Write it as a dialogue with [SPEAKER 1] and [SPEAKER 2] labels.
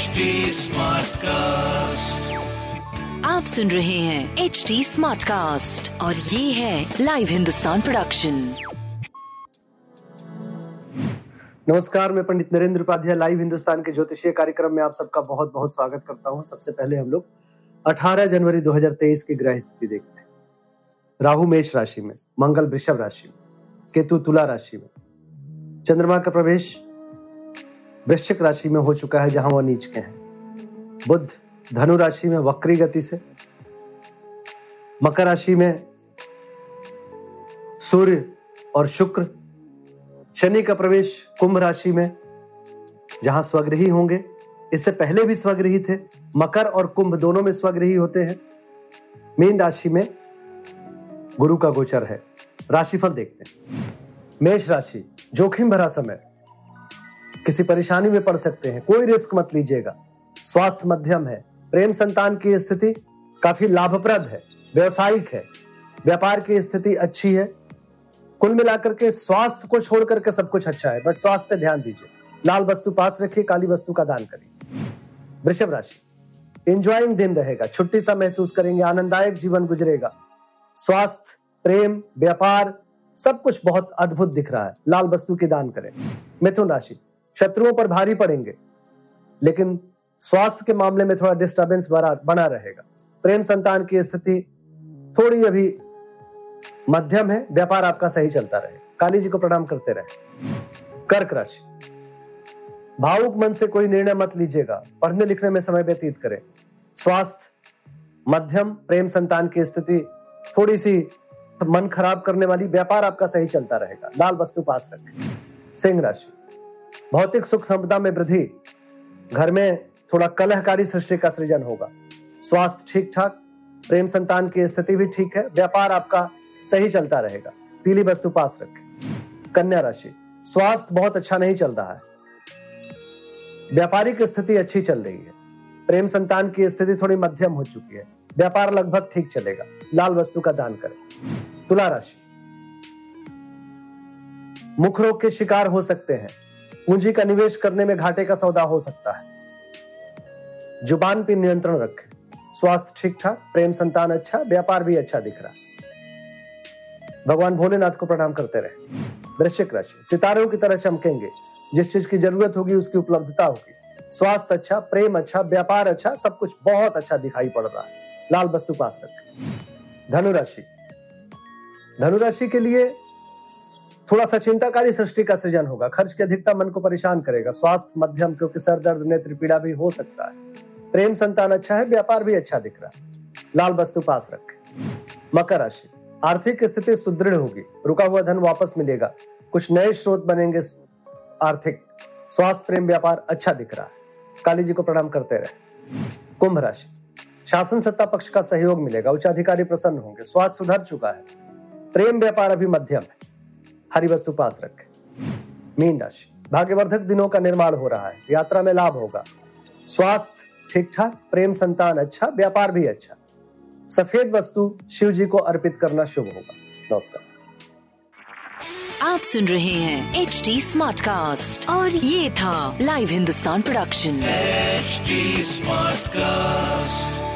[SPEAKER 1] HD Smartcast.
[SPEAKER 2] आप सुन रहे हैं एच डी स्मार्ट कास्ट और ये है लाइव हिंदुस्तान प्रोडक्शन
[SPEAKER 3] नमस्कार मैं पंडित नरेंद्र उपाध्याय लाइव हिंदुस्तान के ज्योतिषीय कार्यक्रम में आप सबका बहुत बहुत स्वागत करता हूँ। सबसे पहले हम लोग 18 जनवरी 2023 की ग्रह स्थिति देखते हैं। राहु मेष राशि में मंगल वृषभ राशि में केतु तुला राशि में। चंद्रमा का प्रवेश वृश्चिक राशि में हो चुका है जहाँ वह नीच के हैं। बुद्ध धनु राशि में वक्री गति से। मकर राशि में सूर्य और शुक्र। शनि का प्रवेश कुंभ राशि में, जहाँ स्वग्रही होंगे। इससे पहले भी स्वग्रही थे। मकर और कुंभ दोनों में स्वग्रही होते हैं। मीन राशि में गुरु का गोचर है। राशिफल देखते हैं। मेष राशि, जोखिम भरा समय। किसी परेशानी में पड़ सकते हैं। कोई रिस्क मत लीजिएगा। स्वास्थ्य मध्यम है। प्रेम संतान की स्थिति काफ़ी लाभप्रद है। व्यवसायिक है। व्यापार की स्थिति अच्छी है। कुल मिलाकर के स्वास्थ्य को छोड़ करके सब कुछ अच्छा है। बट स्वास्थ्य ध्यान दीजिए। लाल वस्तु पास रखिए, काली वस्तु का दान करिए। वृषभ राशि। इंजॉइंग दिन रहेगा। छुट्टी सा महसूस करेंगे। आनंददायक जीवन गुजरेगा। स्वास्थ्य, प्रेम, व्यापार सब कुछ बहुत अद्भुत दिख रहा है। लाल वस्तु की दान करें। मिथुन राशि। शत्रुओं पर भारी पड़ेंगे, लेकिन स्वास्थ्य के मामले में थोड़ा डिस्टर्बेंस बना रहेगा। प्रेम संतान की स्थिति थोड़ी अभी मध्यम है, व्यापार आपका सही चलता रहे। काली जी को प्रणाम करते रहे। कर्क राशि। भावुक मन से कोई निर्णय मत लीजिएगा। पढ़ने लिखने में समय व्यतीत करें। स्वास्थ्य, मध्यम, प्रेम संतान की स्थिति थोड़ी सी मन खराब करने वाली, व्यापार आपका सही चलता रहेगा। लाल वस्तु पास रखें। सिंह राशि। भौतिक सुख संपदा में वृद्धि। घर में थोड़ा कलहकारी सृष्टि का सृजन होगा। स्वास्थ्य ठीक ठाक, प्रेम संतान की स्थिति भी ठीक है, व्यापार आपका सही चलता रहेगा। पीली वस्तु पास रखें। कन्या राशि, स्वास्थ्य बहुत अच्छा नहीं चल रहा है। व्यापारिक स्थिति अच्छी चल रही है। प्रेम संतान की स्थिति थोड़ी मध्यम हो चुकी है। व्यापार लगभग ठीक चलेगा। लाल वस्तु का दान करें। तुला राशि। मुख रोग के शिकार हो सकते हैं। पूंजी का निवेश करने में घाटे का सौदा हो सकता है। ज़ुबान पर नियंत्रण रखें। स्वास्थ्य ठीक ठाक, प्रेम संतान अच्छा व्यापार भी अच्छा दिख रहा। भगवान भोलेनाथ को प्रणाम करते रहे। वृश्चिक राशि, सितारों की तरह चमकेंगे। जिस चीज़ की ज़रूरत होगी, उसकी उपलब्धता होगी। स्वास्थ्य अच्छा प्रेम अच्छा व्यापार अच्छा सब कुछ बहुत अच्छा दिखाई पड़ रहा है। लाल वस्तु पास रखें। धनुराशि। धनुराशि के लिए थोड़ा सा चिंताकारी सृष्टि का सृजन होगा। खर्च की अधिकता मन को परेशान करेगा। स्वास्थ्य, मध्यम, क्योंकि सर दर्द, नेत्र पीड़ा भी हो सकता है। प्रेम संतान अच्छा है, व्यापार भी अच्छा दिख रहा है। लाल वस्तु पास रखे। मकर राशि। आर्थिक स्थिति सुदृढ़ होगी। रुका हुआ धन वापस मिलेगा। कुछ नए स्रोत बनेंगे आर्थिक। स्वास्थ्य, प्रेम, व्यापार अच्छा दिख रहा है। काली जी को प्रणाम करते रहे। कुंभ राशि। शासन सत्ता पक्ष का सहयोग मिलेगा। उच्च अधिकारी प्रसन्न होंगे। स्वास्थ्य सुधर चुका है। प्रेम, व्यापार अभी मध्यम है। हरी वस्तु पास रखें। मीन राशि भाग्यवर्धक दिनों का निर्माण हो रहा है। यात्रा में लाभ होगा। स्वास्थ्य ठीक ठाक प्रेम संतान अच्छा व्यापार भी अच्छा। सफ़ेद वस्तु शिव जी को अर्पित करना शुभ होगा। नमस्कार।
[SPEAKER 2] आप सुन रहे हैं एच डी स्मार्ट कास्ट और ये था live Hindustan production
[SPEAKER 1] HD Smartcast.